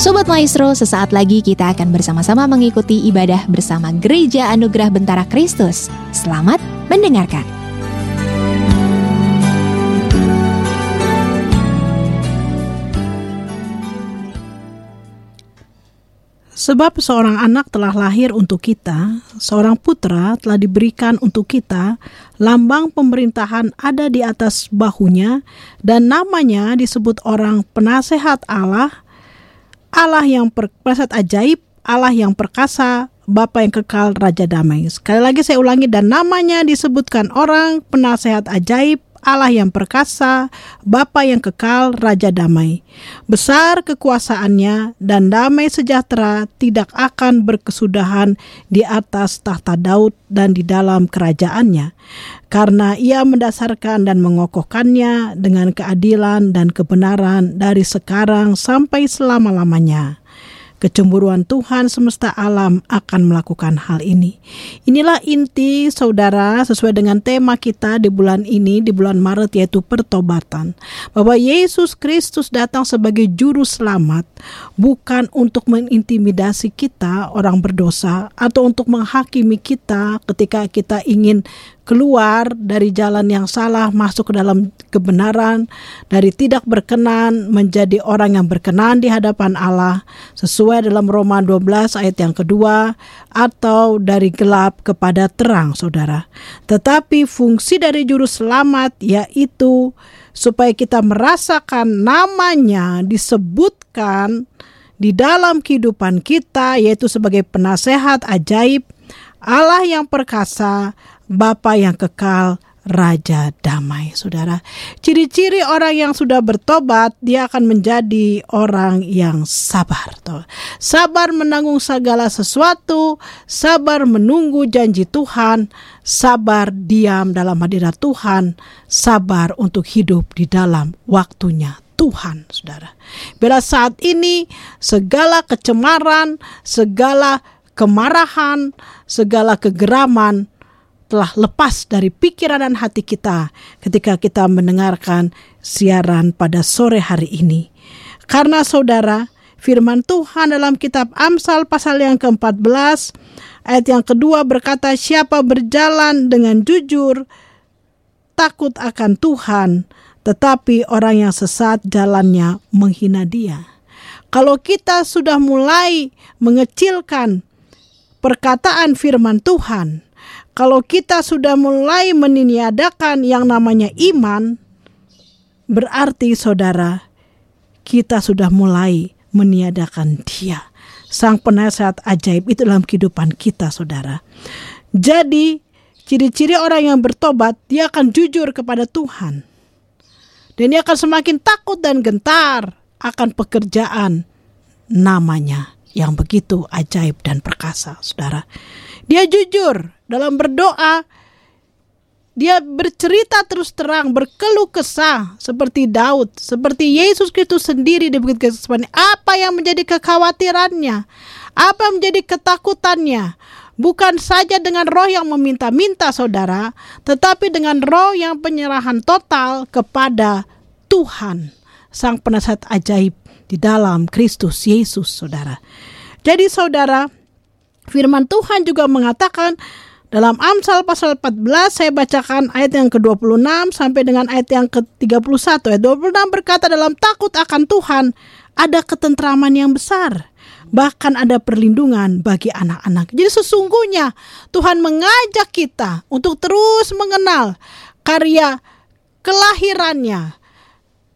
Sobat Maestro, sesaat lagi kita akan bersama-sama mengikuti ibadah bersama Gereja Anugerah Bentara Kristus. Selamat mendengarkan. Sebab seorang anak telah lahir untuk kita, seorang putra telah diberikan untuk kita, lambang pemerintahan ada di atas bahunya, dan namanya disebut orang penasehat Allah, Allah yang perkasa ajaib, Allah yang perkasa, Bapa yang kekal, Raja Damai. Sekali lagi saya ulangi, dan namanya disebutkan orang penasehat ajaib, Allah yang perkasa, Bapa yang kekal, Raja damai. Besar kekuasaannya dan damai sejahtera tidak akan berkesudahan di atas tahta Daud dan di dalam kerajaannya. Karena ia mendasarkan dan mengokohkannya dengan keadilan dan kebenaran dari sekarang sampai selama-lamanya kecemburuan Tuhan semesta alam akan melakukan hal ini. Inilah inti saudara sesuai dengan tema kita di bulan ini, di bulan Maret yaitu pertobatan. Bahwa Yesus Kristus datang sebagai juru selamat bukan untuk mengintimidasi kita orang berdosa atau untuk menghakimi kita ketika kita ingin keluar dari jalan yang salah masuk ke dalam kebenaran dari tidak berkenan menjadi orang yang berkenan di hadapan Allah sesuai dalam Roma 12 ayat yang kedua atau dari gelap kepada terang saudara. Tetapi fungsi dari juru selamat yaitu supaya kita merasakan namanya disebutkan di dalam kehidupan kita yaitu sebagai penasehat ajaib Allah yang perkasa Bapa yang kekal, Raja damai, saudara. Ciri-ciri orang yang sudah bertobat, dia akan menjadi orang yang sabar. Toh. Sabar menanggung segala sesuatu, sabar menunggu janji Tuhan, sabar diam dalam hadirat Tuhan, sabar untuk hidup di dalam waktunya Tuhan, saudara. Bila saat ini segala kecemaran, segala kemarahan, segala kegeraman telah lepas dari pikiran dan hati kita ketika kita mendengarkan siaran pada sore hari ini. Karena saudara, firman Tuhan dalam kitab Amsal pasal yang ke-14 ayat yang kedua berkata siapa berjalan dengan jujur takut akan Tuhan tetapi orang yang sesat jalannya menghina dia. Kalau kita sudah mulai mengecilkan perkataan firman Tuhan, kalau kita sudah mulai meniniadakan yang namanya iman, berarti saudara, kita sudah mulai meniadakan dia. Sang penasehat ajaib itu dalam kehidupan kita, saudara. Jadi, ciri-ciri orang yang bertobat, dia akan jujur kepada Tuhan. Dan dia akan semakin takut dan gentar akan pekerjaan namanya yang begitu ajaib dan perkasa, saudara. Dia jujur dalam berdoa. Dia bercerita terus terang, berkeluh kesah seperti Daud, seperti Yesus Kristus sendiri di Bukit Getsemani. Apa yang menjadi kekhawatirannya? Apa yang menjadi ketakutannya? Bukan saja dengan roh yang meminta-minta saudara, tetapi dengan roh yang penyerahan total kepada Tuhan, Sang Penasihat ajaib di dalam Kristus Yesus, saudara. Jadi saudara, firman Tuhan juga mengatakan dalam Amsal pasal 14 saya bacakan ayat yang ke-26 sampai dengan ayat yang ke-31. Ayat 26 berkata dalam takut akan Tuhan ada ketentraman yang besar. Bahkan ada perlindungan bagi anak-anak. Jadi sesungguhnya Tuhan mengajak kita untuk terus mengenal karya kelahirannya,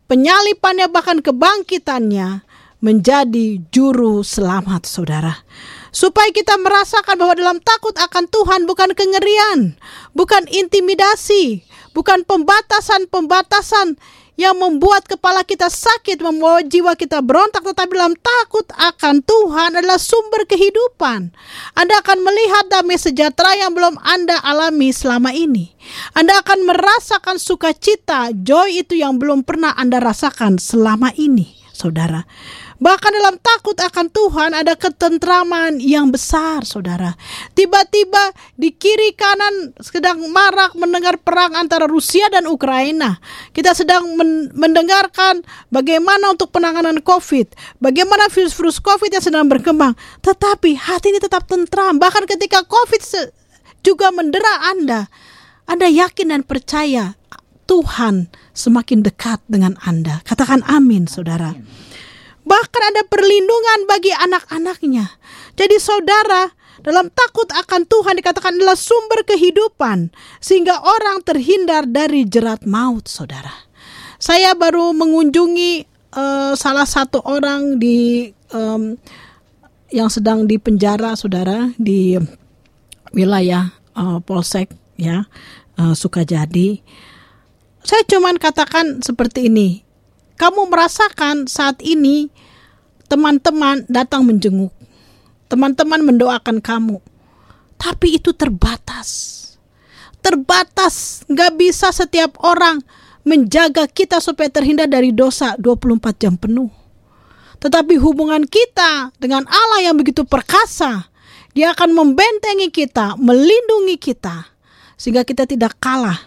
penyalipannya bahkan kebangkitannya menjadi juru selamat saudara supaya kita merasakan bahwa dalam takut akan Tuhan bukan kengerian, bukan intimidasi, bukan pembatasan-pembatasan yang membuat kepala kita sakit, membawa jiwa kita berontak, tetapi dalam takut akan Tuhan adalah sumber kehidupan. Anda akan melihat damai sejahtera yang belum Anda alami selama ini. Anda akan merasakan sukacita, joy itu yang belum pernah Anda rasakan selama ini. saudara. Bahkan dalam takut akan Tuhan ada ketentraman yang besar, saudara. Tiba-tiba di kiri kanan sedang marak mendengar perang antara Rusia dan Ukraina. Kita sedang men mendengarkan bagaimana untuk penanganan COVID, bagaimana virus-virus COVID yang sedang berkembang. Tetapi hati ini tetap tentram. Bahkan ketika COVID juga mendera Anda, Anda yakin dan percaya Tuhan semakin dekat dengan Anda. Katakan amin, saudara. Bahkan ada perlindungan bagi anak-anaknya. Jadi saudara, dalam takut akan Tuhan dikatakan adalah sumber kehidupan. Sehingga orang terhindar dari jerat maut, saudara. Saya baru mengunjungi uh, salah satu orang di um, yang sedang di penjara, saudara, di wilayah uh, Polsek, ya, uh, Sukajadi. Saya cuman katakan seperti ini, kamu merasakan saat ini teman-teman datang menjenguk, teman-teman mendoakan kamu, tapi itu terbatas. Terbatas, nggak bisa setiap orang menjaga kita supaya terhindar dari dosa 24 jam penuh. Tetapi hubungan kita dengan Allah yang begitu perkasa, dia akan membentengi kita, melindungi kita, sehingga kita tidak kalah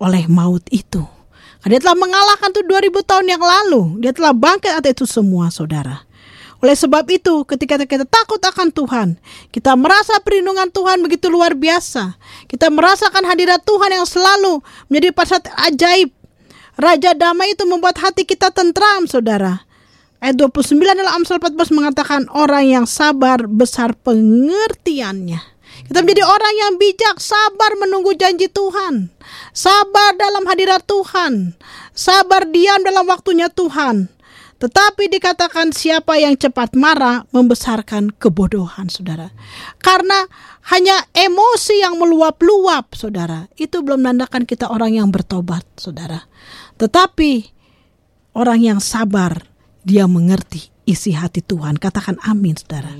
oleh maut itu. Dia telah mengalahkan itu 2000 tahun yang lalu. Dia telah bangkit atas itu semua, saudara. Oleh sebab itu, ketika kita takut akan Tuhan, kita merasa perlindungan Tuhan begitu luar biasa. Kita merasakan hadirat Tuhan yang selalu menjadi pasat ajaib. Raja damai itu membuat hati kita tentram, saudara. Ayat 29 dalam Amsal 14 mengatakan orang yang sabar besar pengertiannya. Kita menjadi orang yang bijak, sabar menunggu janji Tuhan. Sabar dalam hadirat Tuhan. Sabar diam dalam waktunya Tuhan. Tetapi dikatakan siapa yang cepat marah membesarkan kebodohan, saudara. Karena hanya emosi yang meluap-luap, saudara. Itu belum menandakan kita orang yang bertobat, saudara. Tetapi orang yang sabar, dia mengerti isi hati Tuhan. Katakan amin, saudara.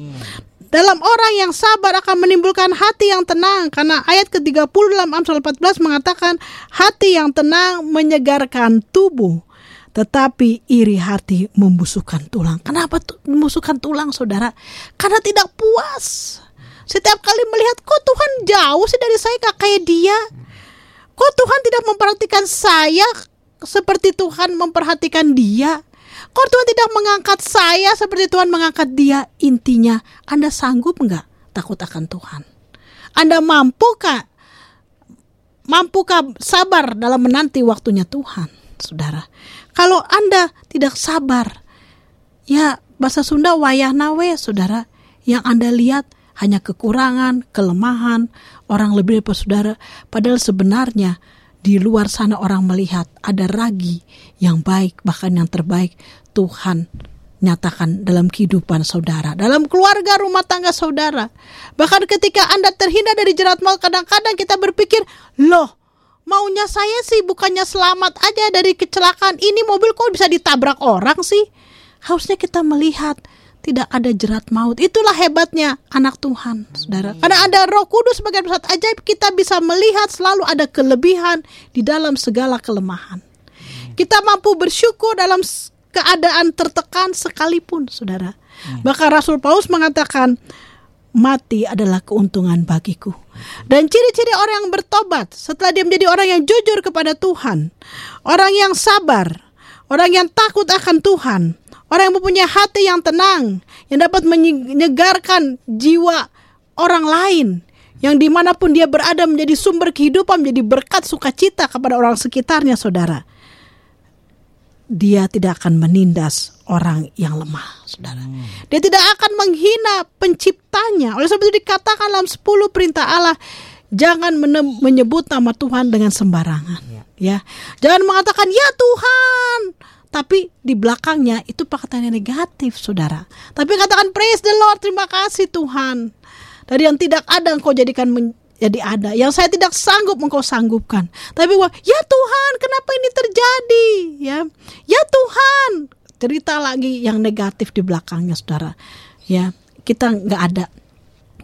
Dalam orang yang sabar akan menimbulkan hati yang tenang karena ayat ke-30 dalam Amsal 14 mengatakan hati yang tenang menyegarkan tubuh tetapi iri hati membusukkan tulang. Kenapa tuh membusukkan tulang saudara? Karena tidak puas. Setiap kali melihat kok Tuhan jauh sih dari saya gak kayak dia. Kok Tuhan tidak memperhatikan saya seperti Tuhan memperhatikan dia. Kok Tuhan tidak mengangkat saya seperti Tuhan mengangkat dia? Intinya, Anda sanggup nggak takut akan Tuhan? Anda mampukah mampukah sabar dalam menanti waktunya Tuhan, saudara? Kalau Anda tidak sabar, ya bahasa Sunda wayah nawe, saudara. Yang Anda lihat hanya kekurangan, kelemahan, orang lebih dari saudara. Padahal sebenarnya di luar sana orang melihat ada ragi yang baik, bahkan yang terbaik Tuhan nyatakan dalam kehidupan saudara, dalam keluarga rumah tangga saudara. Bahkan ketika Anda terhindar dari jerat maut, kadang-kadang kita berpikir, loh, maunya saya sih bukannya selamat aja dari kecelakaan ini mobil kok bisa ditabrak orang sih? Harusnya kita melihat tidak ada jerat maut. Itulah hebatnya anak Tuhan, saudara. Karena ada Roh Kudus sebagai pusat ajaib, kita bisa melihat selalu ada kelebihan di dalam segala kelemahan. Kita mampu bersyukur dalam keadaan tertekan sekalipun, saudara. Bahkan Rasul Paulus mengatakan, mati adalah keuntungan bagiku. Dan ciri-ciri orang yang bertobat setelah dia menjadi orang yang jujur kepada Tuhan, orang yang sabar, orang yang takut akan Tuhan, orang yang mempunyai hati yang tenang, yang dapat menyegarkan jiwa orang lain, yang di mana pun dia berada menjadi sumber kehidupan, menjadi berkat sukacita kepada orang sekitarnya, saudara. Dia tidak akan menindas orang yang lemah, saudara. Dia tidak akan menghina penciptanya. Oleh sebab itu dikatakan dalam 10 perintah Allah, jangan menyebut nama Tuhan dengan sembarangan. Ya. ya. Jangan mengatakan, ya Tuhan, tapi di belakangnya itu perkataan yang negatif, saudara. Tapi katakan praise the Lord, terima kasih Tuhan. Dari yang tidak ada engkau jadikan jadi ada. Yang saya tidak sanggup engkau sanggupkan. Tapi wah, ya Tuhan, kenapa ini terjadi? Ya, ya Tuhan, cerita lagi yang negatif di belakangnya, saudara. Ya, kita nggak ada.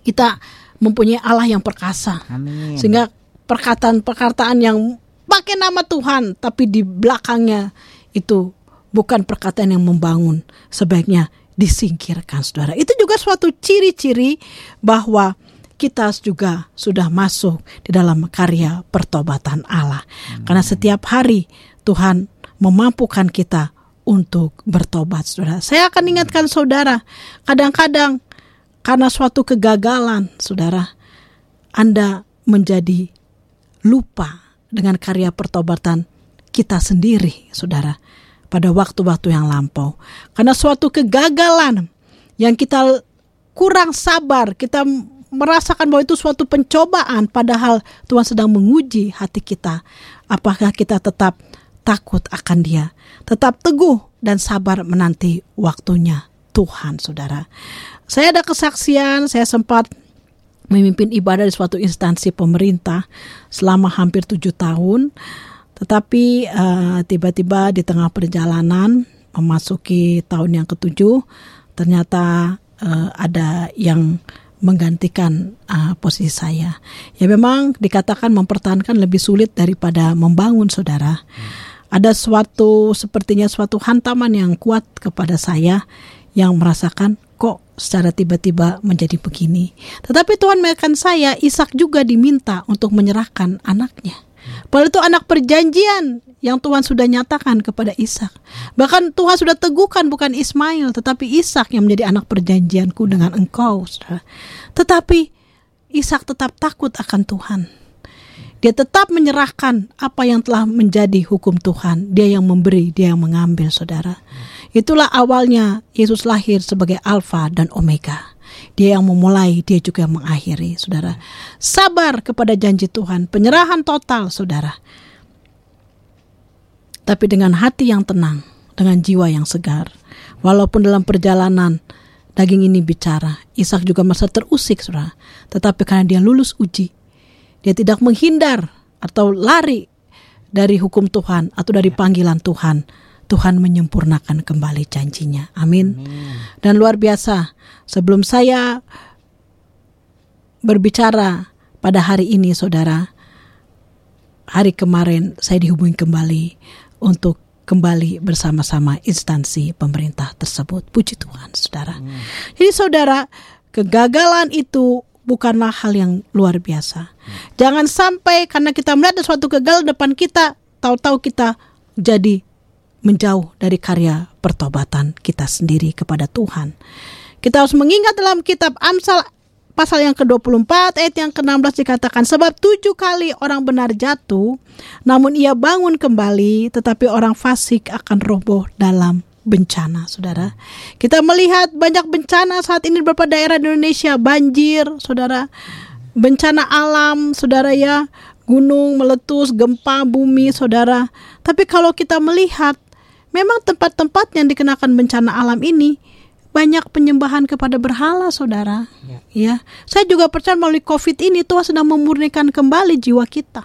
Kita mempunyai Allah yang perkasa, Amin. sehingga perkataan-perkataan yang pakai nama Tuhan, tapi di belakangnya itu bukan perkataan yang membangun. Sebaiknya disingkirkan, saudara. Itu juga suatu ciri-ciri bahwa kita juga sudah masuk di dalam karya pertobatan Allah. Karena setiap hari Tuhan memampukan kita untuk bertobat, saudara. Saya akan ingatkan saudara, kadang-kadang karena suatu kegagalan, saudara, Anda menjadi lupa dengan karya pertobatan kita sendiri, saudara, pada waktu-waktu yang lampau. Karena suatu kegagalan yang kita kurang sabar, kita merasakan bahwa itu suatu pencobaan, padahal Tuhan sedang menguji hati kita. Apakah kita tetap takut akan Dia, tetap teguh dan sabar menanti waktunya Tuhan, saudara. Saya ada kesaksian, saya sempat memimpin ibadah di suatu instansi pemerintah selama hampir tujuh tahun. Tetapi uh, tiba-tiba di tengah perjalanan memasuki tahun yang ketujuh, ternyata uh, ada yang menggantikan uh, posisi saya. Ya memang dikatakan mempertahankan lebih sulit daripada membangun, saudara. Hmm. Ada suatu sepertinya suatu hantaman yang kuat kepada saya yang merasakan kok secara tiba-tiba menjadi begini. Tetapi Tuhan menekan saya, Ishak juga diminta untuk menyerahkan anaknya. Padahal itu anak perjanjian yang Tuhan sudah nyatakan kepada Ishak. Bahkan Tuhan sudah teguhkan bukan Ismail, tetapi Ishak yang menjadi anak perjanjianku dengan engkau. Saudara. Tetapi Ishak tetap takut akan Tuhan. Dia tetap menyerahkan apa yang telah menjadi hukum Tuhan. Dia yang memberi, dia yang mengambil, saudara. Itulah awalnya Yesus lahir sebagai Alfa dan Omega. Dia yang memulai, dia juga yang mengakhiri, saudara. Sabar kepada janji Tuhan, penyerahan total, saudara. Tapi dengan hati yang tenang, dengan jiwa yang segar. Walaupun dalam perjalanan daging ini bicara, Ishak juga merasa terusik, saudara. Tetapi karena dia lulus uji, dia tidak menghindar atau lari dari hukum Tuhan atau dari panggilan Tuhan Tuhan menyempurnakan kembali janjinya. Amin. Dan luar biasa, sebelum saya berbicara pada hari ini saudara, hari kemarin saya dihubungi kembali untuk kembali bersama-sama instansi pemerintah tersebut. Puji Tuhan, saudara. Hmm. Jadi saudara, kegagalan itu bukanlah hal yang luar biasa. Hmm. Jangan sampai karena kita melihat suatu kegagalan depan kita, tahu-tahu kita jadi menjauh dari karya pertobatan kita sendiri kepada Tuhan. Kita harus mengingat dalam kitab Amsal pasal yang ke-24 ayat yang ke-16 dikatakan sebab tujuh kali orang benar jatuh namun ia bangun kembali tetapi orang fasik akan roboh dalam bencana. Saudara kita melihat banyak bencana saat ini beberapa daerah di Indonesia. Banjir saudara. Bencana alam saudara ya. Gunung meletus gempa bumi saudara. Tapi kalau kita melihat Memang tempat-tempat yang dikenakan bencana alam ini banyak penyembahan kepada berhala, saudara. Ya. ya, saya juga percaya melalui COVID ini Tuhan sedang memurnikan kembali jiwa kita.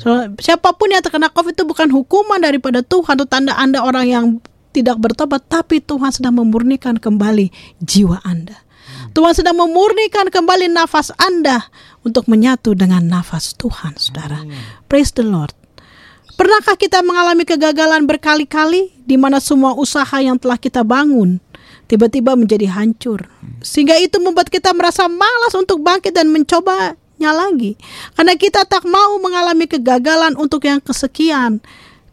So, siapa pun yang terkena COVID itu bukan hukuman daripada Tuhan atau tanda anda orang yang tidak bertobat, tapi Tuhan sedang memurnikan kembali jiwa anda. Hmm. Tuhan sedang memurnikan kembali nafas anda untuk menyatu dengan nafas Tuhan, saudara. Amin. Praise the Lord. Pernahkah kita mengalami kegagalan berkali-kali di mana semua usaha yang telah kita bangun tiba-tiba menjadi hancur? Sehingga itu membuat kita merasa malas untuk bangkit dan mencobanya lagi. Karena kita tak mau mengalami kegagalan untuk yang kesekian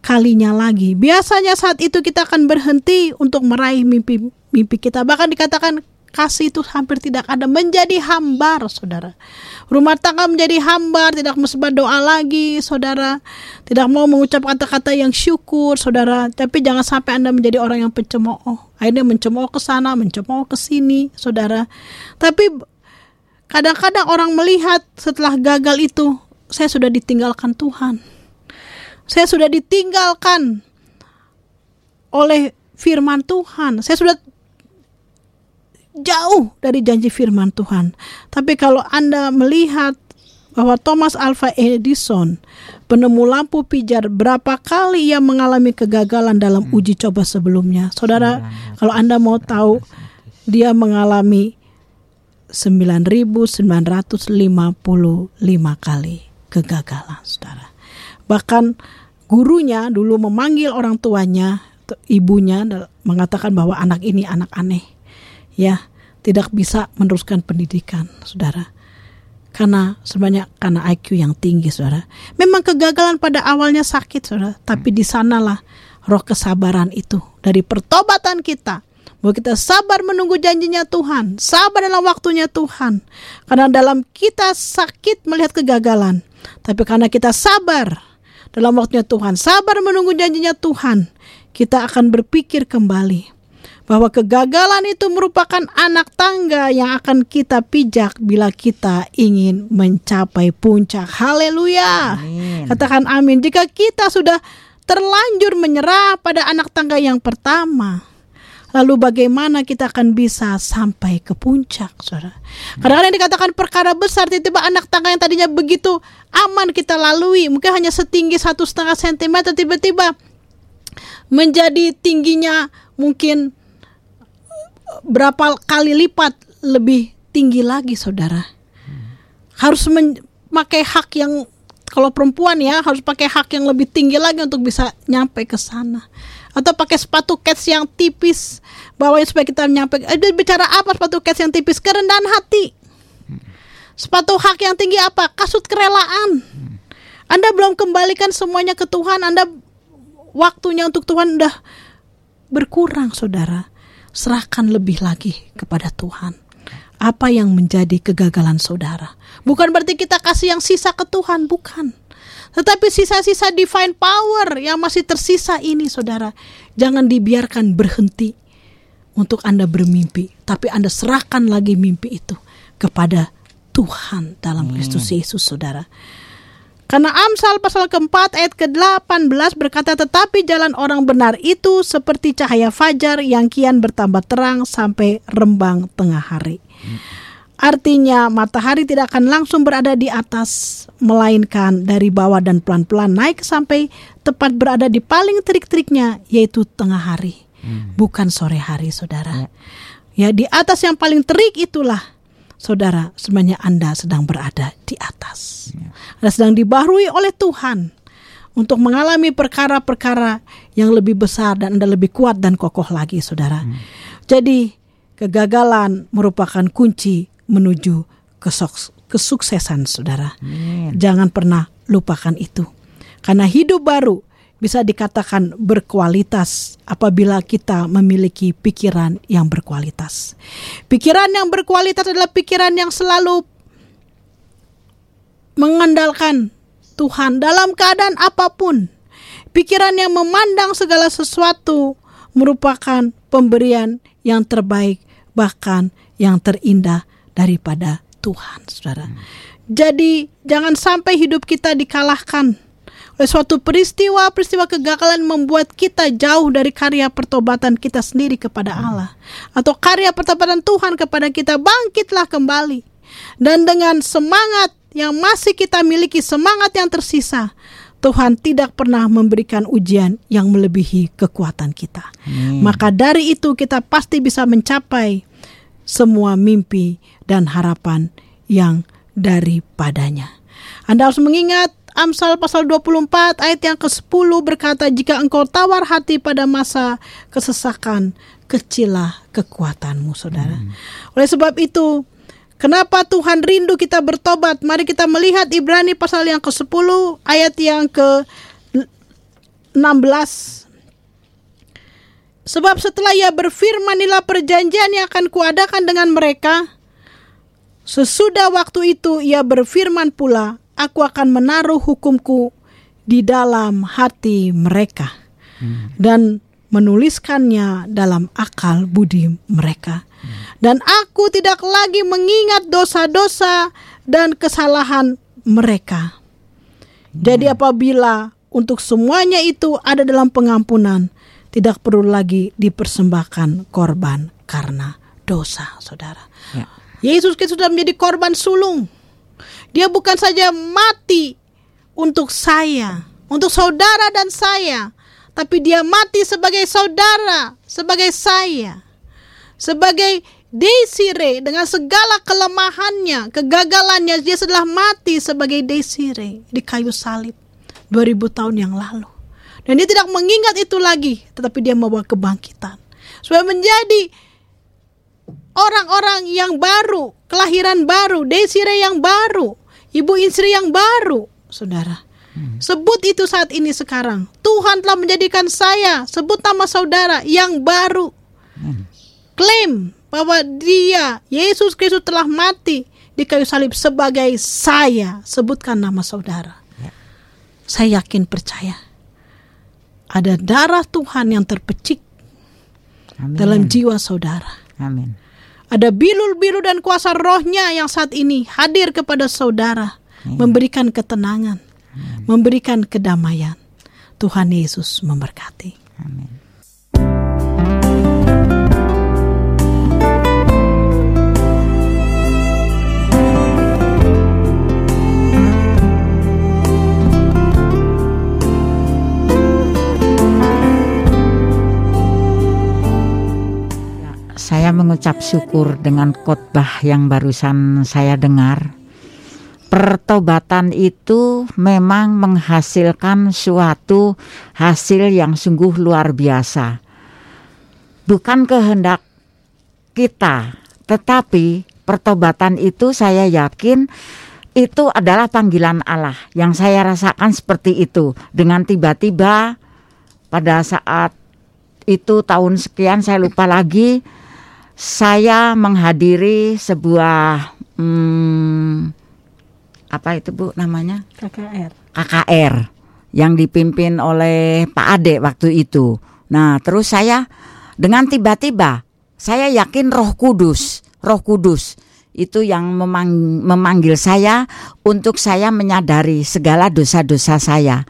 kalinya lagi. Biasanya saat itu kita akan berhenti untuk meraih mimpi-mimpi kita. Bahkan dikatakan kasih itu hampir tidak ada menjadi hambar saudara. Rumah tangga menjadi hambar tidak mesbah doa lagi saudara. Tidak mau mengucap kata-kata yang syukur saudara. Tapi jangan sampai anda menjadi orang yang pencemooh. Akhirnya mencemooh ke sana mencemooh ke sini saudara. Tapi kadang-kadang orang melihat setelah gagal itu saya sudah ditinggalkan Tuhan. Saya sudah ditinggalkan oleh firman Tuhan. Saya sudah jauh dari janji firman Tuhan. Tapi kalau Anda melihat bahwa Thomas Alva Edison, penemu lampu pijar, berapa kali ia mengalami kegagalan dalam hmm. uji coba sebelumnya. Saudara, kalau Anda mau tahu, dia mengalami 9.955 kali kegagalan, saudara. Bahkan gurunya dulu memanggil orang tuanya ibunya mengatakan bahwa anak ini anak aneh. Ya, tidak bisa meneruskan pendidikan, Saudara. Karena sebanyak karena IQ yang tinggi, Saudara. Memang kegagalan pada awalnya sakit, Saudara, tapi di sanalah roh kesabaran itu dari pertobatan kita bahwa kita sabar menunggu janjinya Tuhan, sabar dalam waktunya Tuhan. Karena dalam kita sakit melihat kegagalan, tapi karena kita sabar dalam waktunya Tuhan, sabar menunggu janjinya Tuhan, kita akan berpikir kembali bahwa kegagalan itu merupakan anak tangga yang akan kita pijak bila kita ingin mencapai puncak. Haleluya. Katakan amin. Jika kita sudah terlanjur menyerah pada anak tangga yang pertama, Lalu bagaimana kita akan bisa sampai ke puncak, saudara? Kadang-kadang dikatakan perkara besar, tiba-tiba anak tangga yang tadinya begitu aman kita lalui, mungkin hanya setinggi satu setengah sentimeter, tiba-tiba menjadi tingginya mungkin berapa kali lipat lebih tinggi lagi, saudara. Harus memakai hak yang kalau perempuan ya harus pakai hak yang lebih tinggi lagi untuk bisa nyampe ke sana. Atau pakai sepatu kets yang tipis bawain supaya kita nyampe eh, bicara apa sepatu kets yang tipis? Kerendahan hati. Sepatu hak yang tinggi apa? Kasut kerelaan. Anda belum kembalikan semuanya ke Tuhan anda waktunya untuk Tuhan udah berkurang saudara serahkan lebih lagi kepada Tuhan. Apa yang menjadi kegagalan saudara? Bukan berarti kita kasih yang sisa ke Tuhan bukan. Tetapi sisa-sisa divine power yang masih tersisa ini saudara, jangan dibiarkan berhenti untuk Anda bermimpi, tapi Anda serahkan lagi mimpi itu kepada Tuhan dalam Kristus Yesus saudara. Karena Amsal pasal keempat ayat ke-18 berkata tetapi jalan orang benar itu seperti cahaya fajar yang kian bertambah terang sampai rembang tengah hari. Hmm. Artinya matahari tidak akan langsung berada di atas melainkan dari bawah dan pelan-pelan naik sampai tepat berada di paling terik-teriknya yaitu tengah hari. Hmm. Bukan sore hari, Saudara. Ya. ya, di atas yang paling terik itulah Saudara, sebenarnya Anda sedang berada di atas. Ya. Anda sedang dibaharui oleh Tuhan untuk mengalami perkara-perkara yang lebih besar dan Anda lebih kuat dan kokoh lagi, Saudara. Hmm. Jadi, kegagalan merupakan kunci menuju kesuksesan saudara. Hmm. Jangan pernah lupakan itu. Karena hidup baru bisa dikatakan berkualitas apabila kita memiliki pikiran yang berkualitas. Pikiran yang berkualitas adalah pikiran yang selalu mengandalkan Tuhan dalam keadaan apa pun. Pikiran yang memandang segala sesuatu merupakan pemberian yang terbaik, bahkan yang terindah daripada Tuhan, saudara. Hmm. Jadi jangan sampai hidup kita dikalahkan suatu peristiwa-peristiwa kegagalan membuat kita jauh dari karya pertobatan kita sendiri kepada hmm. Allah atau karya pertobatan Tuhan kepada kita bangkitlah kembali dan dengan semangat yang masih kita miliki semangat yang tersisa Tuhan tidak pernah memberikan ujian yang melebihi kekuatan kita. Hmm. Maka dari itu kita pasti bisa mencapai semua mimpi dan harapan yang daripadanya. Anda harus mengingat Amsal pasal 24 ayat yang ke-10 berkata jika engkau tawar hati pada masa kesesakan kecilah kekuatanmu saudara. Hmm. Oleh sebab itu kenapa Tuhan rindu kita bertobat? Mari kita melihat Ibrani pasal yang ke-10 ayat yang ke 16 Sebab setelah ia berfirman inilah perjanjian yang akan kuadakan dengan mereka. Sesudah waktu itu ia berfirman pula, aku akan menaruh hukumku di dalam hati mereka. Hmm. Dan menuliskannya dalam akal budi mereka. Hmm. Dan aku tidak lagi mengingat dosa-dosa dan kesalahan mereka. Jadi hmm. apabila untuk semuanya itu ada dalam pengampunan, tidak perlu lagi dipersembahkan korban karena dosa, saudara. Ya. Yesus Kristus sudah menjadi korban sulung. Dia bukan saja mati untuk saya, untuk saudara dan saya, tapi dia mati sebagai saudara, sebagai saya, sebagai Desire dengan segala kelemahannya, kegagalannya, dia sudah mati sebagai Desire di kayu salib 2000 tahun yang lalu. Dan dia tidak mengingat itu lagi, tetapi dia membawa kebangkitan. Supaya menjadi orang-orang yang baru, kelahiran baru, desire yang baru, ibu istri yang baru, saudara. Hmm. Sebut itu saat ini sekarang. Tuhan telah menjadikan saya, sebut nama saudara yang baru. Hmm. Klaim bahwa dia, Yesus Kristus telah mati di kayu salib sebagai saya. Sebutkan nama saudara. Ya. Saya yakin percaya ada darah Tuhan yang terpecik Amin. dalam jiwa saudara. Amin. Ada bilul-bilul dan kuasa rohnya yang saat ini hadir kepada saudara, Amin. memberikan ketenangan, Amin. memberikan kedamaian. Tuhan Yesus memberkati. Mengucap syukur dengan khotbah yang barusan saya dengar. Pertobatan itu memang menghasilkan suatu hasil yang sungguh luar biasa. Bukan kehendak kita, tetapi pertobatan itu saya yakin itu adalah panggilan Allah. Yang saya rasakan seperti itu. Dengan tiba-tiba pada saat itu tahun sekian saya lupa lagi saya menghadiri sebuah hmm, apa itu Bu namanya? KKR. KKR yang dipimpin oleh Pak Ade waktu itu. Nah, terus saya dengan tiba-tiba saya yakin Roh Kudus, Roh Kudus itu yang memang, memanggil saya untuk saya menyadari segala dosa-dosa saya.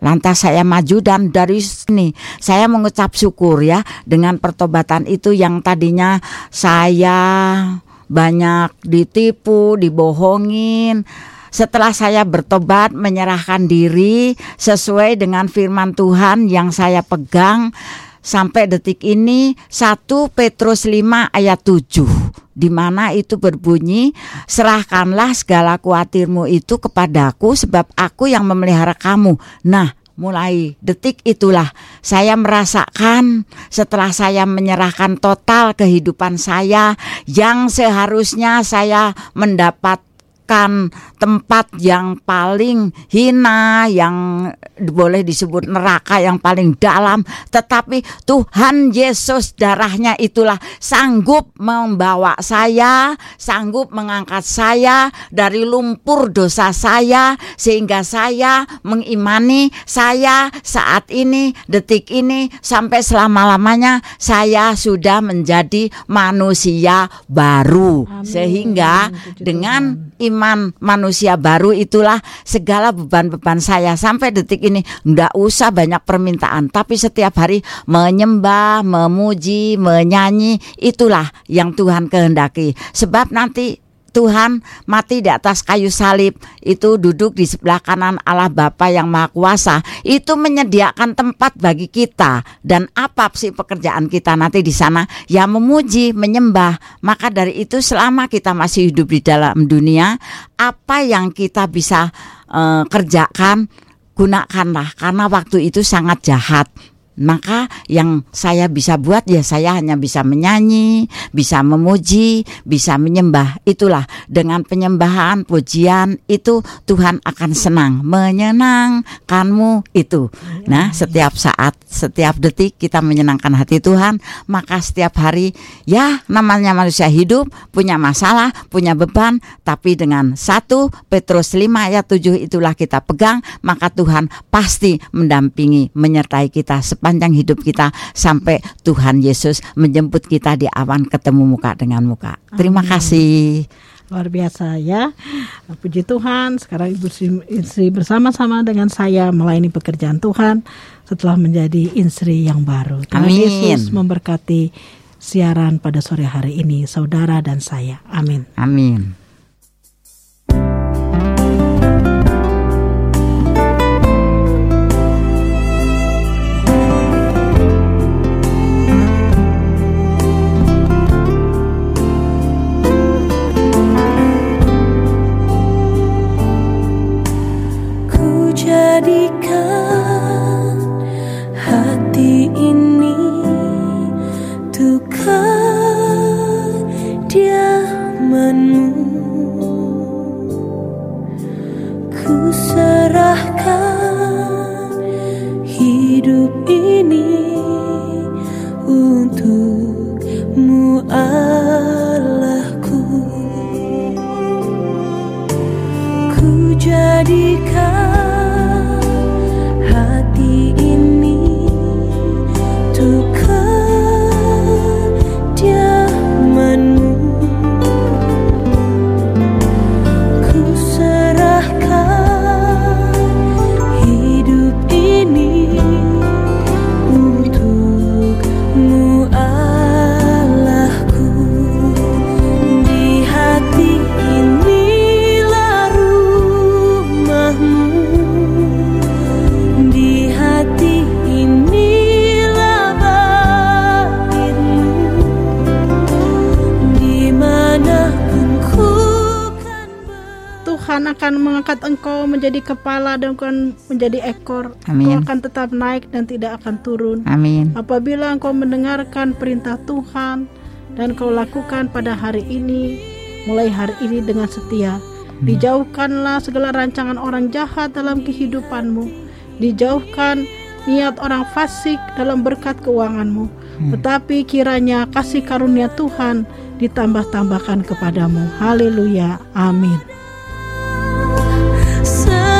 Lantas saya maju dan dari sini saya mengucap syukur ya dengan pertobatan itu yang tadinya saya banyak ditipu, dibohongin. Setelah saya bertobat menyerahkan diri sesuai dengan firman Tuhan yang saya pegang sampai detik ini 1 Petrus 5 ayat 7 di mana itu berbunyi serahkanlah segala kuatirmu itu kepadaku sebab aku yang memelihara kamu. Nah, mulai detik itulah saya merasakan setelah saya menyerahkan total kehidupan saya yang seharusnya saya mendapat tempat yang paling hina, yang boleh disebut neraka yang paling dalam, tetapi Tuhan Yesus darahnya itulah sanggup membawa saya, sanggup mengangkat saya dari lumpur dosa saya sehingga saya mengimani saya saat ini detik ini sampai selama-lamanya saya sudah menjadi manusia baru. Amin. sehingga dengan iman iman manusia baru itulah segala beban-beban saya sampai detik ini nggak usah banyak permintaan tapi setiap hari menyembah, memuji, menyanyi itulah yang Tuhan kehendaki. Sebab nanti Tuhan mati di atas kayu salib itu duduk di sebelah kanan Allah Bapa yang Maha Kuasa. Itu menyediakan tempat bagi kita dan apa sih pekerjaan kita nanti di sana. Ya memuji menyembah maka dari itu selama kita masih hidup di dalam dunia apa yang kita bisa uh, kerjakan gunakanlah karena waktu itu sangat jahat maka yang saya bisa buat ya saya hanya bisa menyanyi, bisa memuji, bisa menyembah. Itulah dengan penyembahan, pujian itu Tuhan akan senang, menyenangkanmu itu. Nah, setiap saat, setiap detik kita menyenangkan hati Tuhan, maka setiap hari ya namanya manusia hidup punya masalah, punya beban, tapi dengan satu Petrus 5 ayat 7 itulah kita pegang, maka Tuhan pasti mendampingi, menyertai kita sepanjang hidup kita sampai Tuhan Yesus menjemput kita di awan ketemu muka dengan muka. Terima Amin. kasih. Luar biasa ya. Puji Tuhan, sekarang Ibu istri bersama-sama dengan saya melayani pekerjaan Tuhan setelah menjadi istri yang baru. Tuhan Amin. Yesus memberkati siaran pada sore hari ini saudara dan saya. Amin. Amin. 你。Tuhan akan mengangkat engkau menjadi kepala dan bukan menjadi ekor. Amin. Engkau akan tetap naik dan tidak akan turun. Amin. Apabila engkau mendengarkan perintah Tuhan dan kau lakukan pada hari ini, mulai hari ini dengan setia, dijauhkanlah segala rancangan orang jahat dalam kehidupanmu, dijauhkan niat orang fasik dalam berkat keuanganmu, tetapi kiranya kasih karunia Tuhan ditambah-tambahkan kepadamu. Haleluya. Amin.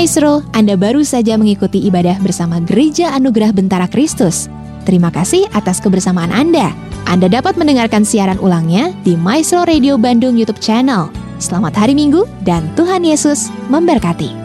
Maestro, Anda baru saja mengikuti ibadah bersama Gereja Anugerah Bentara Kristus. Terima kasih atas kebersamaan Anda. Anda dapat mendengarkan siaran ulangnya di Maestro Radio Bandung YouTube channel. Selamat hari Minggu dan Tuhan Yesus memberkati.